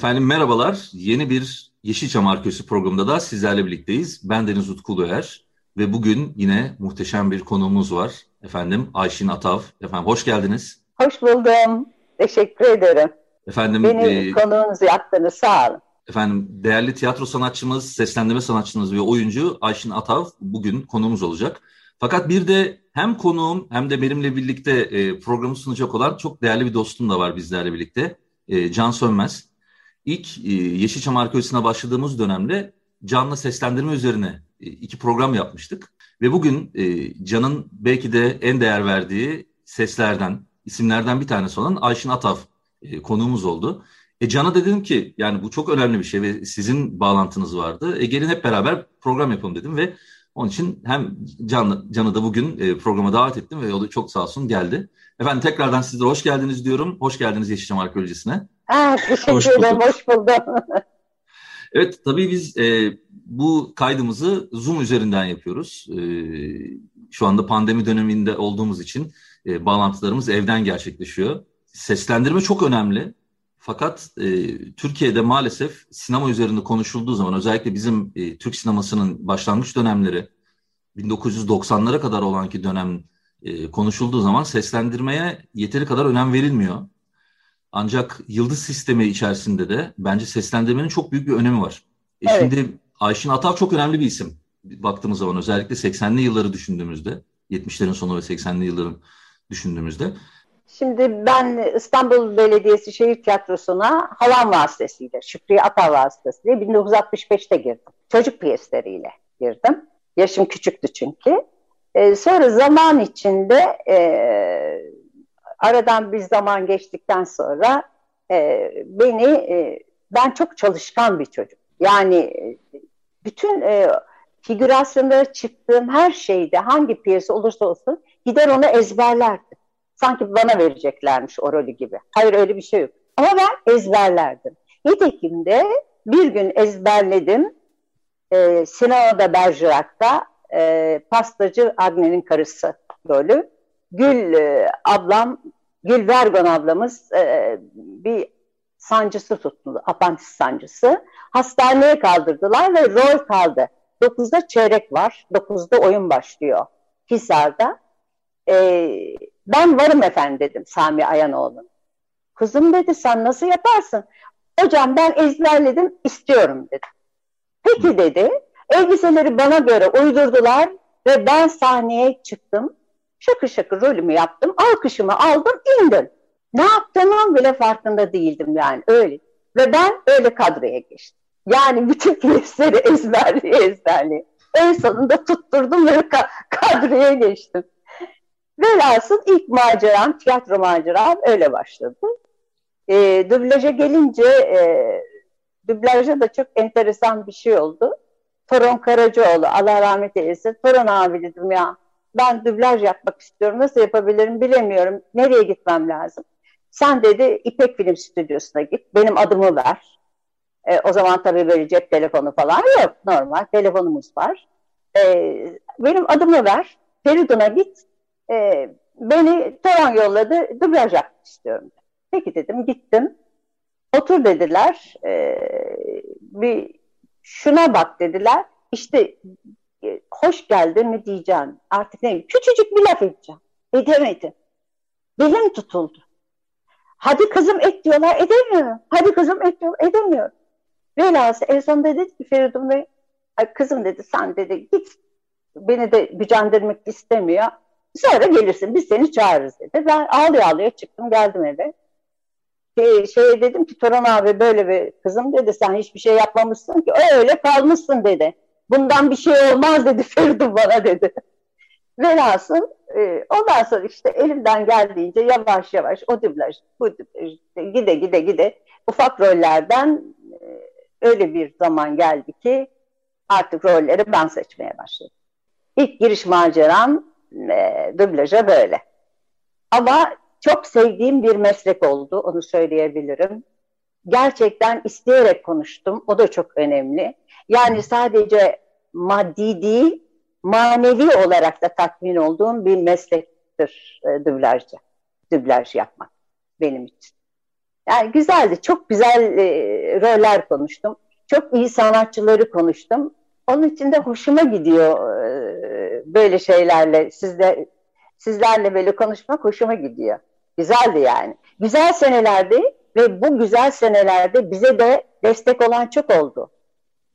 Efendim merhabalar. Yeni bir Yeşilçam Arkeolojisi programında da sizlerle birlikteyiz. Ben Deniz Utku Uluer ve bugün yine muhteşem bir konuğumuz var. Efendim Ayşin Atav. Efendim hoş geldiniz. Hoş buldum. Teşekkür ederim. Efendim Beni e, konuğunuzu yaptınız. Sağ olun. Efendim değerli tiyatro sanatçımız, seslendirme sanatçımız ve oyuncu Ayşin Atav bugün konuğumuz olacak. Fakat bir de hem konuğum hem de benimle birlikte e, programı sunacak olan çok değerli bir dostum da var bizlerle birlikte. E, Can Sönmez. İlk e, Yeşilçam Arkeolojisi'ne başladığımız dönemde canlı seslendirme üzerine e, iki program yapmıştık. Ve bugün e, Can'ın belki de en değer verdiği seslerden, isimlerden bir tanesi olan Ayşin Atav e, konuğumuz oldu. E Can'a dedim ki yani bu çok önemli bir şey ve sizin bağlantınız vardı. E gelin hep beraber program yapalım dedim ve onun için hem Can, Can'ı da bugün e, programa davet ettim ve o da çok sağ olsun geldi. Efendim tekrardan sizlere hoş geldiniz diyorum. Hoş geldiniz Yeşilçam Arkeolojisi'ne. Ha, teşekkür Hoş ederim. Hoş buldum. Evet tabii biz e, bu kaydımızı Zoom üzerinden yapıyoruz. E, şu anda pandemi döneminde olduğumuz için e, bağlantılarımız evden gerçekleşiyor. Seslendirme çok önemli. Fakat e, Türkiye'de maalesef sinema üzerinde konuşulduğu zaman özellikle bizim e, Türk sinemasının başlangıç dönemleri 1990'lara kadar olan ki dönem e, konuşulduğu zaman seslendirmeye yeteri kadar önem verilmiyor. Ancak yıldız sistemi içerisinde de bence seslendirmenin çok büyük bir önemi var. E Evet. Şimdi Ayşin Atav çok önemli bir isim. Baktığımız zaman özellikle 80'li yılları düşündüğümüzde, 70'lerin sonu ve 80'li yılların düşündüğümüzde. Şimdi ben İstanbul Belediyesi Şehir Tiyatrosu'na halam vasıtasıyla, Şükriye Ata vasıtasıyla 1965'te girdim. Çocuk piyesleriyle girdim. Yaşım küçüktü çünkü. Ee, sonra zaman içinde e, aradan bir zaman geçtikten sonra e, beni, e, ben çok çalışkan bir çocuk. Yani e, bütün e, figürasyonlara çıktığım her şeyde hangi piyesa olursa olsun gider onu ezberlerdim. Sanki bana vereceklermiş o rolü gibi. Hayır öyle bir şey yok. Ama ben ezberlerdim. Nitekim de bir gün ezberledim. E, Sinemada Bergerak'ta e, pastacı Agne'nin karısı rolü. Gül e, ablam, Gül Vergon ablamız e, bir sancısı tuttu, apantis sancısı. Hastaneye kaldırdılar ve rol kaldı. 9'da çeyrek var, 9'da oyun başlıyor Hisar'da. Ee, ben varım efendim dedim Sami Ayanoğlu. Kızım dedi sen nasıl yaparsın? Hocam ben ezberledim istiyorum dedi. Peki dedi. Elbiseleri bana göre uydurdular ve ben sahneye çıktım. Şakır şakır rolümü yaptım. Alkışımı aldım indim. Ne yaptığımın bile farkında değildim yani öyle. Ve ben öyle kadroya geçtim. Yani bütün piyesleri ezberliye ezberliye. En sonunda tutturdum ve ka- kadroya geçtim. Velhasıl ilk maceram, tiyatro maceram öyle başladı. E, dublaja gelince, e, dublajda da çok enteresan bir şey oldu. Toron Karacaoğlu, Allah rahmet eylesin. Toron abi dedim ya, ben dublaj yapmak istiyorum. Nasıl yapabilirim bilemiyorum. Nereye gitmem lazım? Sen dedi İpek Film Stüdyosu'na git. Benim adımı ver. E, o zaman tabii böyle cep telefonu falan yok. Normal telefonumuz var. E, benim adımı ver. Feridun'a git. E, beni Toron yolladı. Dublaj yapmak istiyorum. Peki dedim gittim. Otur dediler. E, bir şuna bak dediler. İşte hoş geldin mi diyeceğim. Artık ne? Küçücük bir laf edeceğim. Edemedim. Dilim tutuldu. Hadi kızım et diyorlar. Edemiyorum. Hadi kızım et diyorlar. Edemiyorum. Velhasıl en sonunda dedi ki Feridun Bey "Ay kızım dedi sen dedi git beni de gücendirmek istemiyor. Sonra gelirsin biz seni çağırırız dedi. Ben ağlıyor ağlıyor çıktım geldim eve. Şey, şeye dedim ki Toran abi böyle bir kızım dedi sen hiçbir şey yapmamışsın ki öyle kalmışsın dedi. Bundan bir şey olmaz dedi Feridun bana dedi. Velhasıl E, ondan sonra işte elimden geldiğince yavaş yavaş o dublaj, bu dublaj, gide gide gide ufak rollerden e, öyle bir zaman geldi ki artık rolleri ben seçmeye başladım. İlk giriş maceram e, dublaja böyle. Ama çok sevdiğim bir meslek oldu, onu söyleyebilirim. Gerçekten isteyerek konuştum, o da çok önemli. Yani sadece maddi değil, manevi olarak da tatmin olduğum bir meslektir e, dublajcı. Dublaj yapmak benim için. Yani güzeldi, çok güzel e, roller konuştum. Çok iyi sanatçıları konuştum. Onun için de hoşuma gidiyor e, böyle şeylerle, sizle, sizlerle böyle konuşmak hoşuma gidiyor. Güzeldi yani. Güzel senelerdi ve bu güzel senelerde bize de destek olan çok oldu.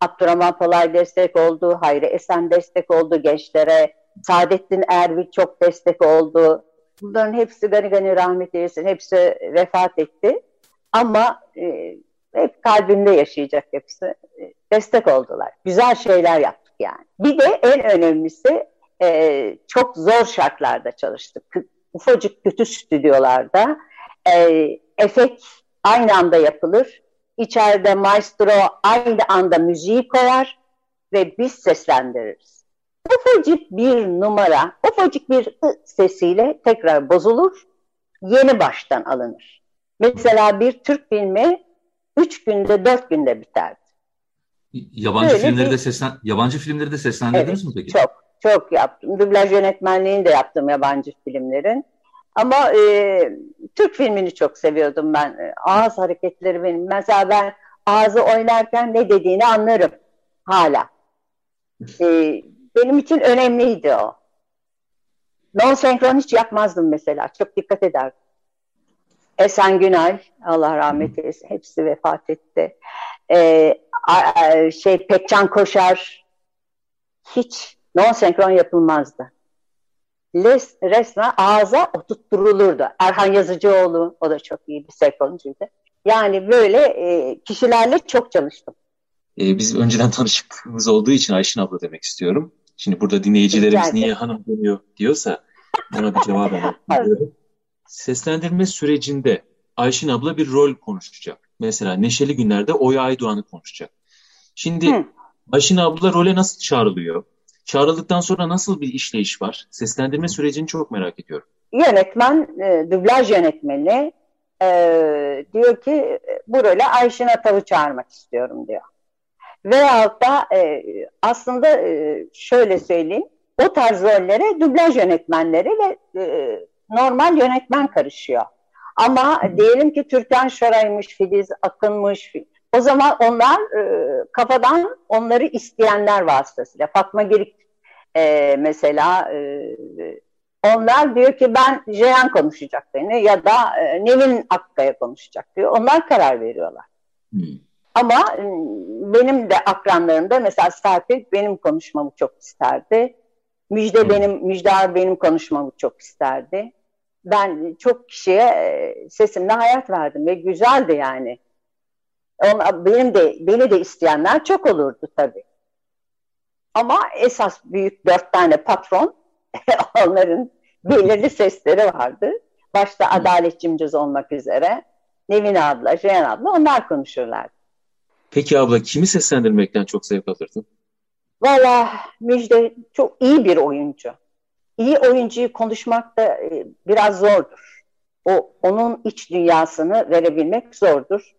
Abdurrahman Palay destek oldu, Hayri Esen destek oldu gençlere, Saadettin Erbil çok destek oldu. Bunların hepsi gani gani rahmet eylesin, hepsi vefat etti. Ama e, hep kalbimde yaşayacak hepsi. Destek oldular. Güzel şeyler yaptık yani. Bir de en önemlisi e, çok zor şartlarda çalıştık. Ufacık kötü stüdyolarda e, efekt aynı anda yapılır. İçeride maestro aynı anda müziği koyar ve biz seslendiririz. Ufacık bir numara, ufacık bir sesiyle tekrar bozulur, yeni baştan alınır. Mesela bir Türk filmi üç günde, dört günde biterdi. Yabancı Böyle filmleri bir... de seslen yabancı filmleri de seslendirdiniz evet, mi peki? Çok, çok yaptım. Dublaj yönetmenliğini de yaptım yabancı filmlerin. Ama e, Türk filmini çok seviyordum ben. E, ağız hareketleri benim. Mesela ben ağzı oynarken ne dediğini anlarım hala. E, benim için önemliydi o. Non senkron hiç yapmazdım mesela. Çok dikkat ederdim. Esen Günay, Allah rahmet eylesin, hepsi vefat etti. Ee, şey Pekcan Koşar, hiç non senkron yapılmazdı les, resmen ağza oturtturulurdu. Erhan Yazıcıoğlu, o da çok iyi bir senkroncuydu. Yani böyle e, kişilerle çok çalıştım. Ee, biz önceden tanışıklığımız olduğu için Ayşin abla demek istiyorum. Şimdi burada dinleyicilerimiz niye hanım deniyor diyorsa ona bir cevap vermek Seslendirme sürecinde Ayşin abla bir rol konuşacak. Mesela Neşeli Günler'de Oya Aydoğan'ı konuşacak. Şimdi Hı. Ayşin abla role nasıl çağrılıyor? Çağrıldıktan sonra nasıl bir işleyiş var? Seslendirme sürecini çok merak ediyorum. Yönetmen, e, dublaj yönetmeni e, diyor ki bu role Ayşin Atav'ı çağırmak istiyorum diyor. Veyahut da e, aslında e, şöyle söyleyeyim, o tarz rollere dublaj yönetmenleri ve e, normal yönetmen karışıyor. Ama diyelim ki Türkan Şoray'mış, Filiz Akın'mış, o zaman onlar e, kafadan onları isteyenler vasıtasıyla. Fatma Girik e, mesela e, onlar diyor ki ben Jehan konuşacak beni ya da e, Nevin Akkaya konuşacak diyor. Onlar karar veriyorlar. Hmm. Ama e, benim de akranlarımda mesela Serpil benim konuşmamı çok isterdi. Müjde hmm. benim, Müjdar benim konuşmamı çok isterdi. Ben çok kişiye e, sesimle hayat verdim ve güzeldi yani. Ona, benim de beni de isteyenler çok olurdu tabii. Ama esas büyük dört tane patron onların belirli sesleri vardı. Başta Adalet Cimcöz olmak üzere Nevin abla, Jeyan abla onlar konuşurlar. Peki abla kimi seslendirmekten çok zevk alırdın? Valla Müjde çok iyi bir oyuncu. İyi oyuncuyu konuşmak da e, biraz zordur. O onun iç dünyasını verebilmek zordur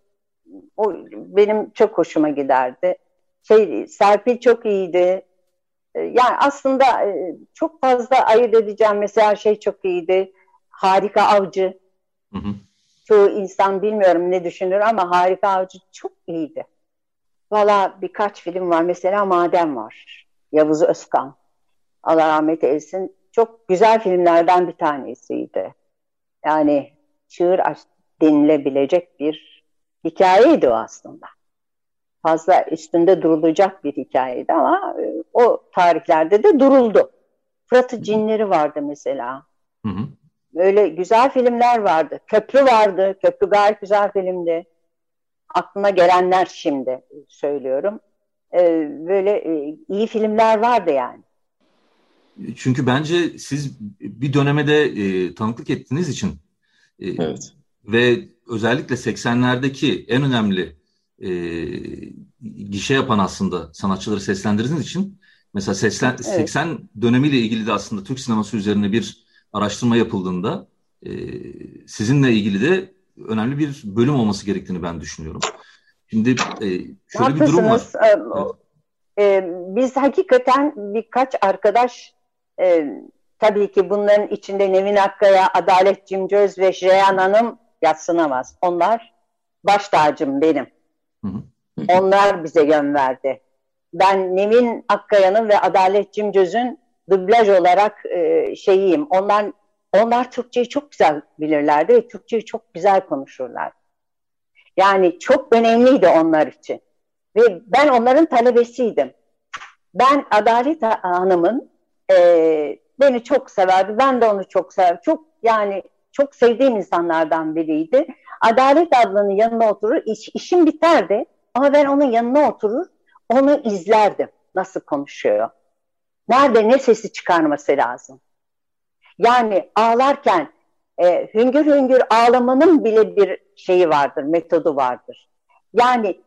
o benim çok hoşuma giderdi. Şey, Serpil çok iyiydi. Ee, yani aslında e, çok fazla ayırt edeceğim mesela şey çok iyiydi. Harika Avcı. Hı hı. Çoğu insan bilmiyorum ne düşünür ama Harika Avcı çok iyiydi. Valla birkaç film var. Mesela Madem var. Yavuz Özkan. Allah rahmet eylesin. Çok güzel filmlerden bir tanesiydi. Yani çığır denilebilecek bir hikayeydi o aslında. Fazla üstünde durulacak bir hikayeydi ama e, o tarihlerde de duruldu. Fırat'ı cinleri vardı mesela. Hı hı. Böyle güzel filmler vardı. Köprü vardı. Köprü gayet güzel filmdi. Aklıma gelenler şimdi söylüyorum. Ee, böyle e, iyi filmler vardı yani. Çünkü bence siz bir döneme de e, tanıklık ettiğiniz için e, evet. ve özellikle 80'lerdeki en önemli e, gişe yapan aslında sanatçıları seslendirdiğiniz için mesela seslen, evet. 80 dönemiyle ilgili de aslında Türk sineması üzerine bir araştırma yapıldığında e, sizinle ilgili de önemli bir bölüm olması gerektiğini ben düşünüyorum. Şimdi e, şöyle bir durum var. Evet. Ee, biz hakikaten birkaç arkadaş e, tabii ki bunların içinde Nevin Akkaya, Adalet Cimcöz ve Reyhan Hanım yatsınamaz. Onlar baş tacım benim. Hı hı. Onlar bize yön verdi. Ben Nevin Akkaya'nın ve Adalet Cimcöz'ün dublaj olarak e, şeyiyim. Onlar onlar Türkçeyi çok güzel bilirlerdi ve Türkçeyi çok güzel konuşurlar. Yani çok önemliydi onlar için. Ve ben onların talebesiydim. Ben Adalet Hanım'ın e, beni çok severdi. Ben de onu çok severdim. Çok yani çok sevdiğim insanlardan biriydi. Adalet ablanın yanına oturur, iş, işim biterdi. Ama ben onun yanına oturur, onu izlerdim. Nasıl konuşuyor? Nerede ne sesi çıkarması lazım? Yani ağlarken e, hüngür hüngür ağlamanın bile bir şeyi vardır, metodu vardır. Yani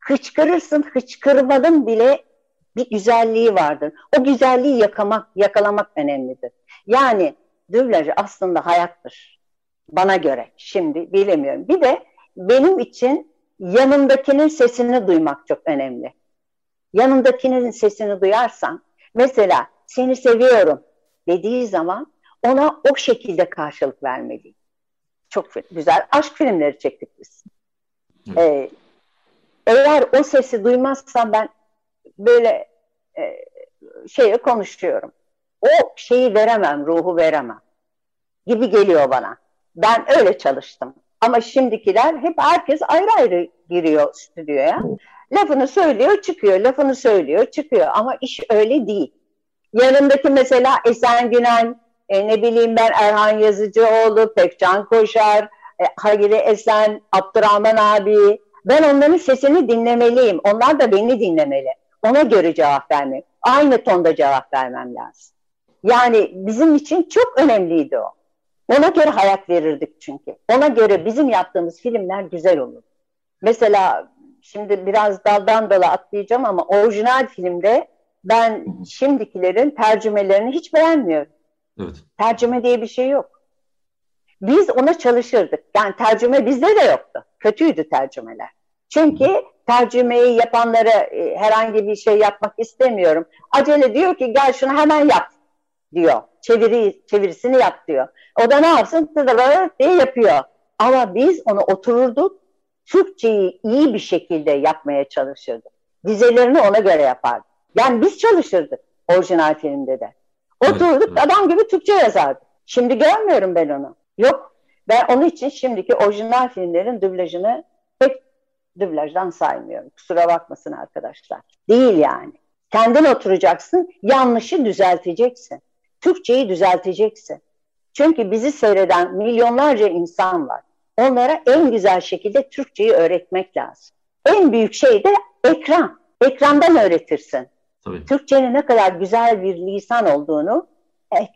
hıçkırırsın, hıçkırmanın bile bir güzelliği vardır. O güzelliği yakamak, yakalamak önemlidir. Yani dublaj aslında hayattır. Bana göre. Şimdi bilemiyorum. Bir de benim için yanımdakinin sesini duymak çok önemli. Yanımdakinin sesini duyarsan, mesela seni seviyorum dediği zaman ona o şekilde karşılık vermeliyim. Çok güzel aşk filmleri çektik biz. Ee, eğer o sesi duymazsam ben böyle e, şeye konuşuyorum. O şeyi veremem, ruhu veremem gibi geliyor bana. Ben öyle çalıştım. Ama şimdikiler hep herkes ayrı ayrı giriyor stüdyoya. Lafını söylüyor, çıkıyor. Lafını söylüyor, çıkıyor. Ama iş öyle değil. Yanındaki mesela Esen Günen, e, ne bileyim ben Erhan Yazıcıoğlu, Pekcan Koşar, e, Hayri Esen, Abdurrahman abi. Ben onların sesini dinlemeliyim. Onlar da beni dinlemeli. Ona göre cevap vermem. Aynı tonda cevap vermem lazım. Yani bizim için çok önemliydi o. Ona göre hayat verirdik çünkü. Ona göre bizim yaptığımız filmler güzel olur. Mesela şimdi biraz daldan dala atlayacağım ama orijinal filmde ben şimdikilerin tercümelerini hiç beğenmiyorum. Evet. Tercüme diye bir şey yok. Biz ona çalışırdık. Yani tercüme bizde de yoktu. Kötüydü tercümeler. Çünkü tercümeyi yapanlara e, herhangi bir şey yapmak istemiyorum. Acele diyor ki gel şunu hemen yap diyor. Çeviri, çevirisini yap diyor. O da ne yapsın? diye yapıyor. Ama biz onu otururduk. Türkçeyi iyi bir şekilde yapmaya çalışırdık. Dizelerini ona göre yapardık. Yani biz çalışırdık orijinal filmde de. Oturduk evet, adam gibi Türkçe yazardı. Şimdi görmüyorum ben onu. Yok. Ben onun için şimdiki orijinal filmlerin dublajını pek dublajdan saymıyorum. Kusura bakmasın arkadaşlar. Değil yani. Kendin oturacaksın, yanlışı düzelteceksin. Türkçeyi düzelteceksin. Çünkü bizi seyreden milyonlarca insan var. Onlara en güzel şekilde Türkçeyi öğretmek lazım. En büyük şey de ekran. Ekrandan öğretirsin. Tabii. Türkçenin ne kadar güzel bir lisan olduğunu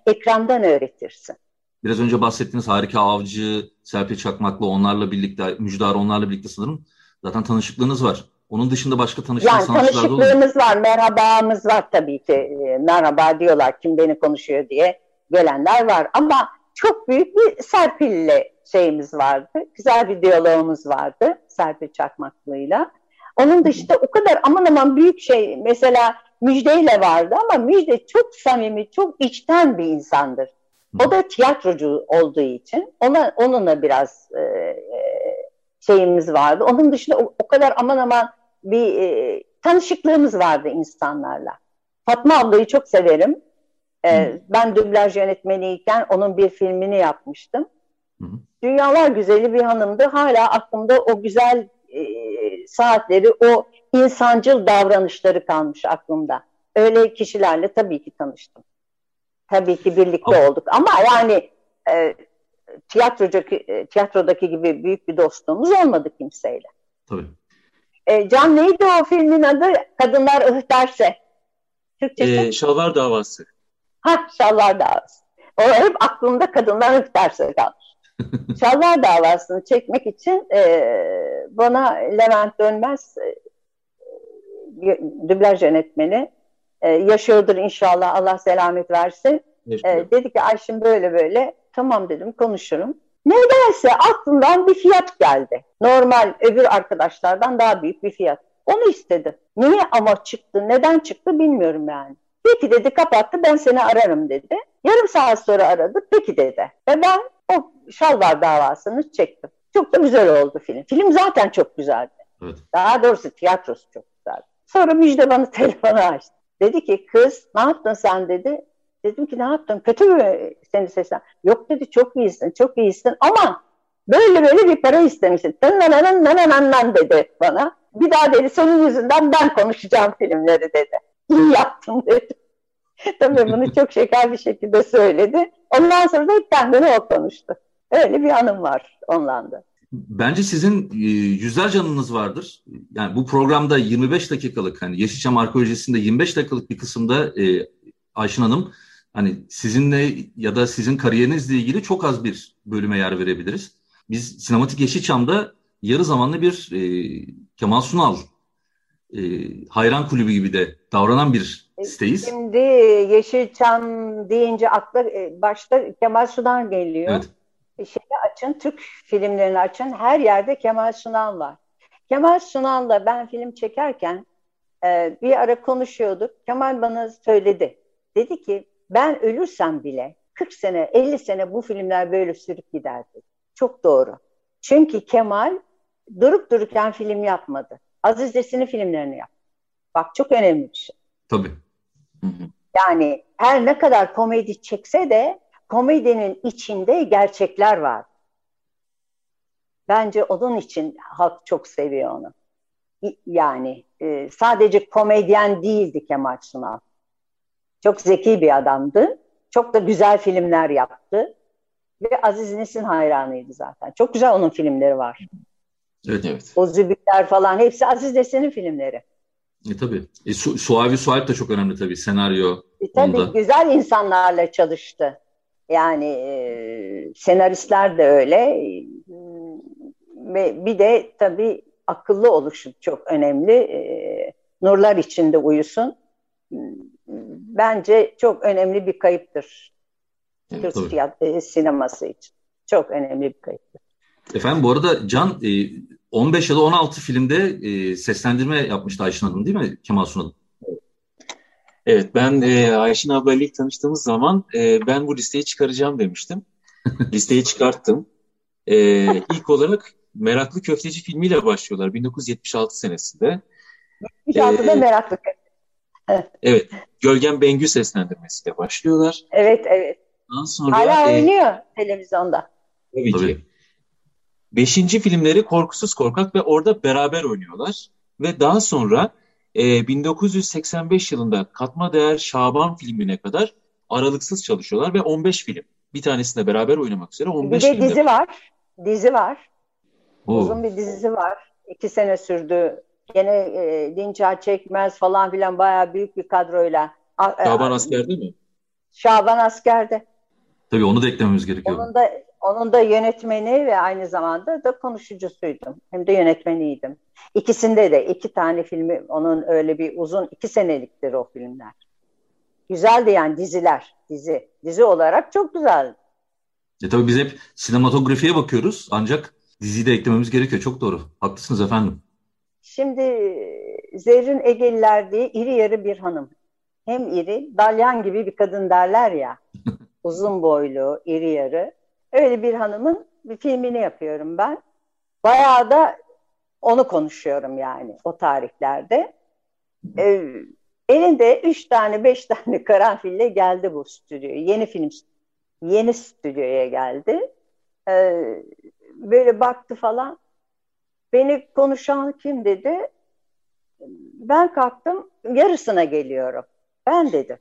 ekrandan öğretirsin. Biraz önce bahsettiğiniz Harika Avcı, Serpil Çakmak'la onlarla birlikte, Müjdar onlarla birlikte sanırım zaten tanışıklığınız var. Onun dışında başka tanıştığınız yani sanatçılar da olur Tanışıklığımız var, merhabamız var tabii ki. Ee, merhaba diyorlar kim beni konuşuyor diye gelenler var. Ama çok büyük bir Serpil'le şeyimiz vardı. Güzel bir diyalogumuz vardı Serpil Çakmaklı'yla. Onun dışında o kadar aman aman büyük şey mesela Müjdeyle vardı ama Müjde çok samimi, çok içten bir insandır. O da tiyatrocu olduğu için ona onunla biraz e, e, şeyimiz vardı. Onun dışında o, o kadar aman aman bir e, tanışıklığımız vardı insanlarla. Fatma ablayı çok severim. E, ben dublaj yönetmeniyken onun bir filmini yapmıştım. Hı. Dünyalar güzeli bir hanımdı. Hala aklımda o güzel e, saatleri, o insancıl davranışları kalmış aklımda. Öyle kişilerle tabii ki tanıştım. Tabii ki birlikte ama, olduk ama yani e, tiyatrocu, e, tiyatrodaki gibi büyük bir dostluğumuz olmadı kimseyle. Tabii. E, Can neydi o filmin adı? Kadınlar ıh derse. Türkçesi? E, şalvar davası. Ha şalvar davası. O hep aklımda kadınlar hep terse kalmış. Şalvar davasını çekmek için e, bana Levent Dönmez e, dublaj yönetmeni e, yaşıyordur inşallah Allah selamet versin. E, dedi ki Ayşin böyle böyle tamam dedim konuşurum. Nedense aklımdan bir fiyat geldi. Normal öbür arkadaşlardan daha büyük bir fiyat. Onu istedi. Niye ama çıktı, neden çıktı bilmiyorum yani. Peki dedi kapattı ben seni ararım dedi. Yarım saat sonra aradı peki dedi. Ve ben o şalvar davasını çektim. Çok da güzel oldu film. Film zaten çok güzeldi. Evet. Daha doğrusu tiyatrosu çok güzeldi. Sonra Müjde bana telefonu açtı. Dedi ki kız ne yaptın sen dedi. Dedim ki ne yaptın? Kötü mü seni seslen? Yok dedi çok iyisin, çok iyisin ama böyle böyle bir para istemişsin. Nanananan nanananan dedi bana. Bir daha dedi senin yüzünden ben konuşacağım filmleri dedi. İyi yaptın dedi. Tabii bunu çok şeker bir şekilde söyledi. Ondan sonra da hep kendini o konuştu. Öyle bir anım var onunla da. Bence sizin e, yüzlerce anınız vardır. Yani bu programda 25 dakikalık hani Yeşilçam arkeolojisinde 25 dakikalık bir kısımda e, Ayşin Hanım hani sizinle ya da sizin kariyerinizle ilgili çok az bir bölüme yer verebiliriz. Biz Sinematik Yeşilçam'da yarı zamanlı bir e, Kemal Sunal e, hayran kulübü gibi de davranan bir e, siteyiz. Şimdi Yeşilçam deyince akla e, başta Kemal Sunal geliyor. Evet. E, şeyi açın, Türk filmlerini açın. Her yerde Kemal Sunal var. Kemal Sunal'la ben film çekerken e, bir ara konuşuyorduk. Kemal bana söyledi. Dedi ki ben ölürsem bile 40 sene, 50 sene bu filmler böyle sürüp giderdi. Çok doğru. Çünkü Kemal durup dururken film yapmadı. Aziz Nesin'in filmlerini yaptı. Bak çok önemli bir şey. Tabii. Yani her ne kadar komedi çekse de komedinin içinde gerçekler var. Bence onun için halk çok seviyor onu. Yani e, sadece komedyen değildi Kemal Sunal. Çok zeki bir adamdı. Çok da güzel filmler yaptı. Ve Aziz Nesin hayranıydı zaten. Çok güzel onun filmleri var. Evet evet. O Zübükler falan hepsi Aziz Nesin'in filmleri. E tabii. E, Su Suavi Sualp da çok önemli tabii. Senaryo. E, tabii onda. güzel insanlarla çalıştı. Yani e, senaristler de öyle. Ve bir de tabii akıllı oluşu çok önemli. E, nurlar içinde uyusun bence çok önemli bir kayıptır. Evet, Türk fiyat, e, sineması için. Çok önemli bir kayıptır. Efendim bu arada Can e, 15 ya da 16 filmde e, seslendirme yapmıştı Ayşin Hanım değil mi Kemal Sunal? Evet ben e, Ayşin ablayla ilk tanıştığımız zaman e, ben bu listeyi çıkaracağım demiştim. listeyi çıkarttım. E, ilk olarak Meraklı Köfteci filmiyle başlıyorlar 1976 senesinde. 76'da ee, Meraklı Köfteci evet. Gölgen Bengü seslendirmesiyle başlıyorlar. Evet, evet. Daha sonra, Hala e, oynuyor televizyonda. Tabii, tabii ki. Beşinci filmleri Korkusuz Korkak ve orada beraber oynuyorlar. Ve daha sonra e, 1985 yılında Katma Değer Şaban filmine kadar aralıksız çalışıyorlar ve 15 film. Bir tanesinde beraber oynamak üzere 15 Bir de dizi var. Dizi var. Oo. Uzun bir dizisi var. İki sene sürdü Gene e, Dinçer Çekmez falan filan bayağı büyük bir kadroyla. Şaban Asker'de mi? Şaban Asker'de. Tabii onu da eklememiz gerekiyor. Onun da, onun da yönetmeni ve aynı zamanda da konuşucusuydum. Hem de yönetmeniydim. İkisinde de iki tane filmi onun öyle bir uzun iki seneliktir o filmler. Güzeldi yani diziler. Dizi. Dizi olarak çok güzeldi. E tabii biz hep sinematografiye bakıyoruz ancak diziyi de eklememiz gerekiyor. Çok doğru. Haklısınız efendim. Şimdi Zerrin Egeliler diye iri yarı bir hanım. Hem iri, dalyan gibi bir kadın derler ya. Uzun boylu, iri yarı. Öyle bir hanımın bir filmini yapıyorum ben. Bayağı da onu konuşuyorum yani o tarihlerde. Ee, elinde üç tane, beş tane karanfille geldi bu stüdyoya. Yeni film, yeni stüdyoya geldi. Ee, böyle baktı falan. Beni konuşan kim dedi? Ben kalktım yarısına geliyorum. Ben dedim.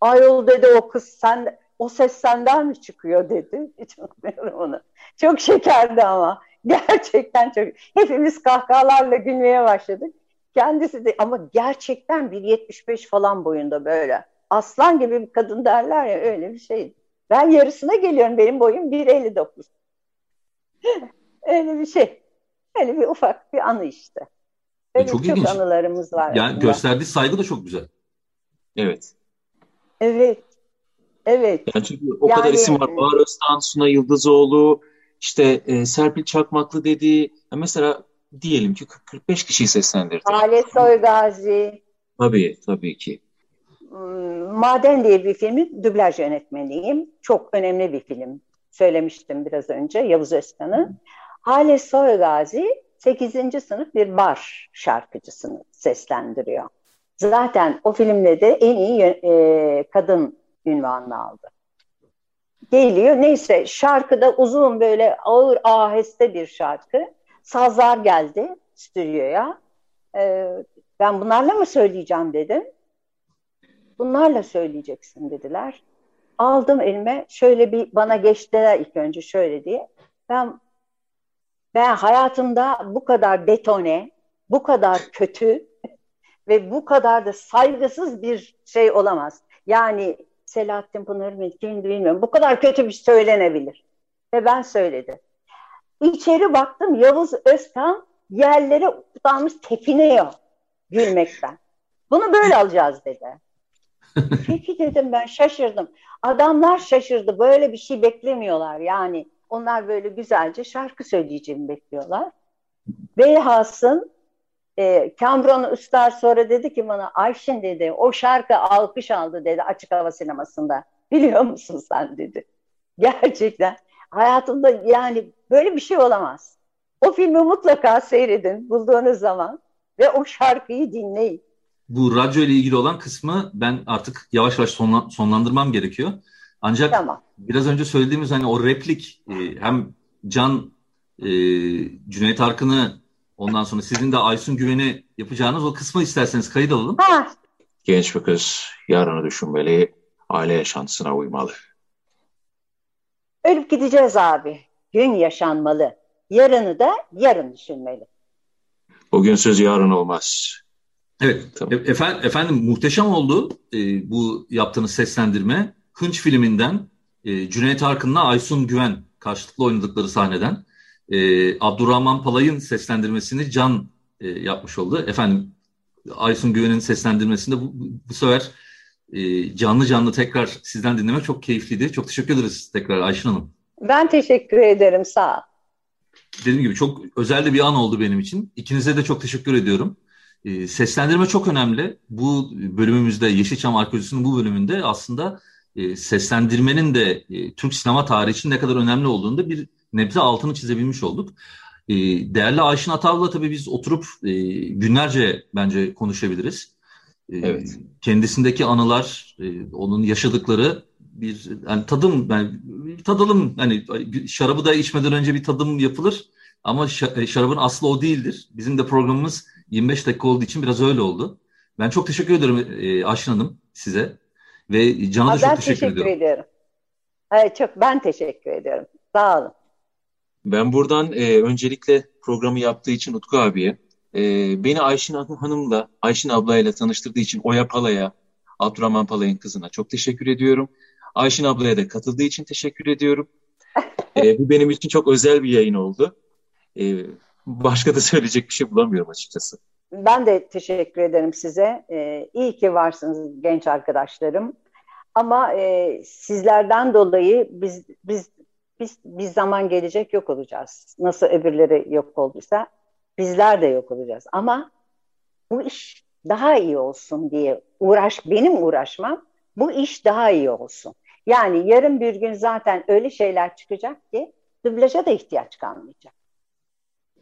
Ayol dedi o kız sen o ses senden mi çıkıyor dedi. Hiç unutmuyorum onu. Çok şekerdi ama. Gerçekten çok. Hepimiz kahkahalarla gülmeye başladık. Kendisi de ama gerçekten 1.75 falan boyunda böyle. aslan gibi bir kadın derler ya öyle bir şey. Ben yarısına geliyorum. Benim boyum 1.59. öyle bir şey. Öyle bir ufak bir anı işte. E, Öyle çok çok, ilginç. anılarımız var. Yani aslında. gösterdiği saygı da çok güzel. Evet. Evet. Evet. Yani çünkü o kadar Yani- isim var. Bahar Öztan, Suna Yıldızoğlu, işte e, Serpil Çakmaklı dedi. Ya mesela diyelim ki 45 kişiyi seslendirdi. Hale Soygazi, Tabii, tabii ki. Hmm, Maden diye bir filmin dublaj yönetmeniyim. Çok önemli bir film. Söylemiştim biraz önce Yavuz Özkan'ı. Hale Soygazi 8. sınıf bir bar şarkıcısını seslendiriyor. Zaten o filmle de en iyi e, kadın ünvanını aldı. Geliyor neyse şarkıda uzun böyle ağır aheste bir şarkı. Sazlar geldi stüdyoya. Ee, ben bunlarla mı söyleyeceğim dedim. Bunlarla söyleyeceksin dediler. Aldım elime şöyle bir bana geçtiler ilk önce şöyle diye. Ben ben hayatımda bu kadar detone, bu kadar kötü ve bu kadar da saygısız bir şey olamaz. Yani Selahattin Pınar mı kimdi bilmiyorum. Bu kadar kötü bir söylenebilir. Ve ben söyledim. İçeri baktım Yavuz Özkan yerlere utanmış tepiniyor gülmekten. Bunu böyle alacağız dedi. Peki dedim ben şaşırdım. Adamlar şaşırdı. Böyle bir şey beklemiyorlar. Yani onlar böyle güzelce şarkı söyleyeceğimi bekliyorlar. Beyhas'ın e, Cameron Üster sonra dedi ki bana Ayşin dedi o şarkı alkış aldı dedi açık hava sinemasında. Biliyor musun sen dedi. Gerçekten hayatımda yani böyle bir şey olamaz. O filmi mutlaka seyredin bulduğunuz zaman ve o şarkıyı dinleyin. Bu radyo ile ilgili olan kısmı ben artık yavaş yavaş sonla- sonlandırmam gerekiyor. Ancak Tamam. biraz önce söylediğimiz hani o replik e, hem Can e, Cüneyt Arkın'ı ondan sonra sizin de Aysun Güven'i yapacağınız o kısmı isterseniz kayıt alalım. Ha, Genç bir kız yarını düşünmeli, aile yaşantısına uymalı. ölüp gideceğiz abi. Gün yaşanmalı. Yarını da yarın düşünmeli. Bugünsüz yarın olmaz. Evet, Tamam. e- efendim, efendim muhteşem oldu e, bu yaptığınız seslendirme. Hınç filminden e, Cüneyt Arkın'la Aysun Güven karşılıklı oynadıkları sahneden e, Abdurrahman Palay'ın seslendirmesini Can e, yapmış oldu. Efendim Aysun Güven'in seslendirmesinde bu, bu, bu sefer e, canlı canlı tekrar sizden dinlemek çok keyifliydi. Çok teşekkür ederiz tekrar Ayşin Hanım. Ben teşekkür ederim. Sağ ol. Dediğim gibi çok özel de bir an oldu benim için. İkinize de çok teşekkür ediyorum. E, seslendirme çok önemli. Bu bölümümüzde Yeşilçam Arkeolojisi'nin bu bölümünde aslında e, seslendirmenin de e, Türk sinema tarihi için ne kadar önemli olduğunu da bir nebze altını çizebilmiş olduk. E, değerli Ayşin Atav'la tabii biz oturup e, günlerce bence konuşabiliriz. E, Evet. Kendisindeki anılar, e, onun yaşadıkları bir hani tadım yani tadalım hani şarabı da içmeden önce bir tadım yapılır ama şa- şarabın aslı o değildir. Bizim de programımız 25 dakika olduğu için biraz öyle oldu. Ben çok teşekkür ederim Ayşin Hanım size ve Can'a da çok teşekkür, teşekkür ediyorum. ediyorum. Evet, çok ben teşekkür ediyorum. Sağ olun. Ben buradan e, öncelikle programı yaptığı için Utku abiye, e, beni Ayşin Han- Hanım'la, Ayşin ablayla tanıştırdığı için Oya Pala'ya, Abdurrahman Palay'ın kızına çok teşekkür ediyorum. Ayşin ablaya da katıldığı için teşekkür ediyorum. E, bu benim için çok özel bir yayın oldu. E, başka da söyleyecek bir şey bulamıyorum açıkçası. Ben de teşekkür ederim size. Ee, iyi ki varsınız genç arkadaşlarım. Ama e, sizlerden dolayı biz biz biz bir zaman gelecek yok olacağız. Nasıl öbürleri yok olduysa bizler de yok olacağız. Ama bu iş daha iyi olsun diye uğraş benim uğraşmam bu iş daha iyi olsun. Yani yarın bir gün zaten öyle şeyler çıkacak ki dublaja da ihtiyaç kalmayacak.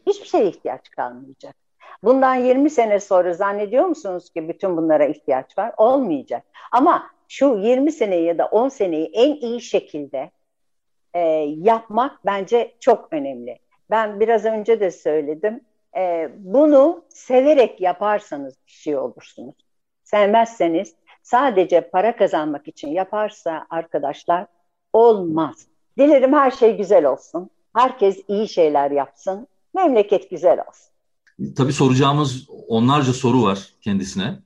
Hiçbir şeye ihtiyaç kalmayacak. Bundan 20 sene sonra zannediyor musunuz ki bütün bunlara ihtiyaç var? Olmayacak. Ama şu 20 seneyi ya da 10 seneyi en iyi şekilde e, yapmak bence çok önemli. Ben biraz önce de söyledim. E, bunu severek yaparsanız bir şey olursunuz. Sevmezseniz sadece para kazanmak için yaparsa arkadaşlar olmaz. Dilerim her şey güzel olsun. Herkes iyi şeyler yapsın. Memleket güzel olsun. Tabii soracağımız onlarca soru var kendisine.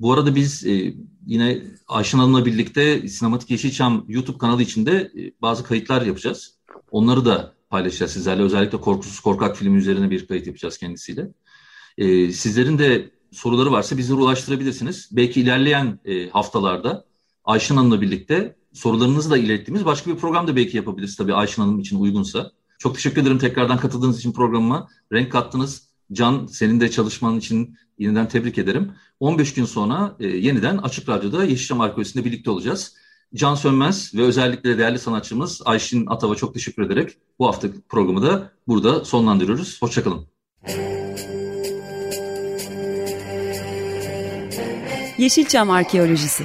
Bu arada biz e, yine Ayşen Hanım'la birlikte Sinematik Yeşilçam YouTube kanalı içinde e, bazı kayıtlar yapacağız. Onları da paylaşacağız sizlerle. Özellikle Korkusuz Korkak filmi üzerine bir kayıt yapacağız kendisiyle. E, sizlerin de soruları varsa bizlere ulaştırabilirsiniz. Belki ilerleyen haftalarda Ayşen Hanım'la birlikte sorularınızı da ilettiğimiz başka bir program da belki yapabiliriz tabii Ayşen Hanım için uygunsa. Çok teşekkür ederim tekrardan katıldığınız için programıma. Renk kattınız. Can senin de çalışman için yeniden tebrik ederim. 15 gün sonra e, yeniden Açık Radyo'da Yeşilçam Arkeolojisi'nde birlikte olacağız. Can Sönmez ve özellikle değerli sanatçımız Ayşin Atav'a çok teşekkür ederek bu hafta programı da burada sonlandırıyoruz. Hoşçakalın. Yeşilçam Arkeolojisi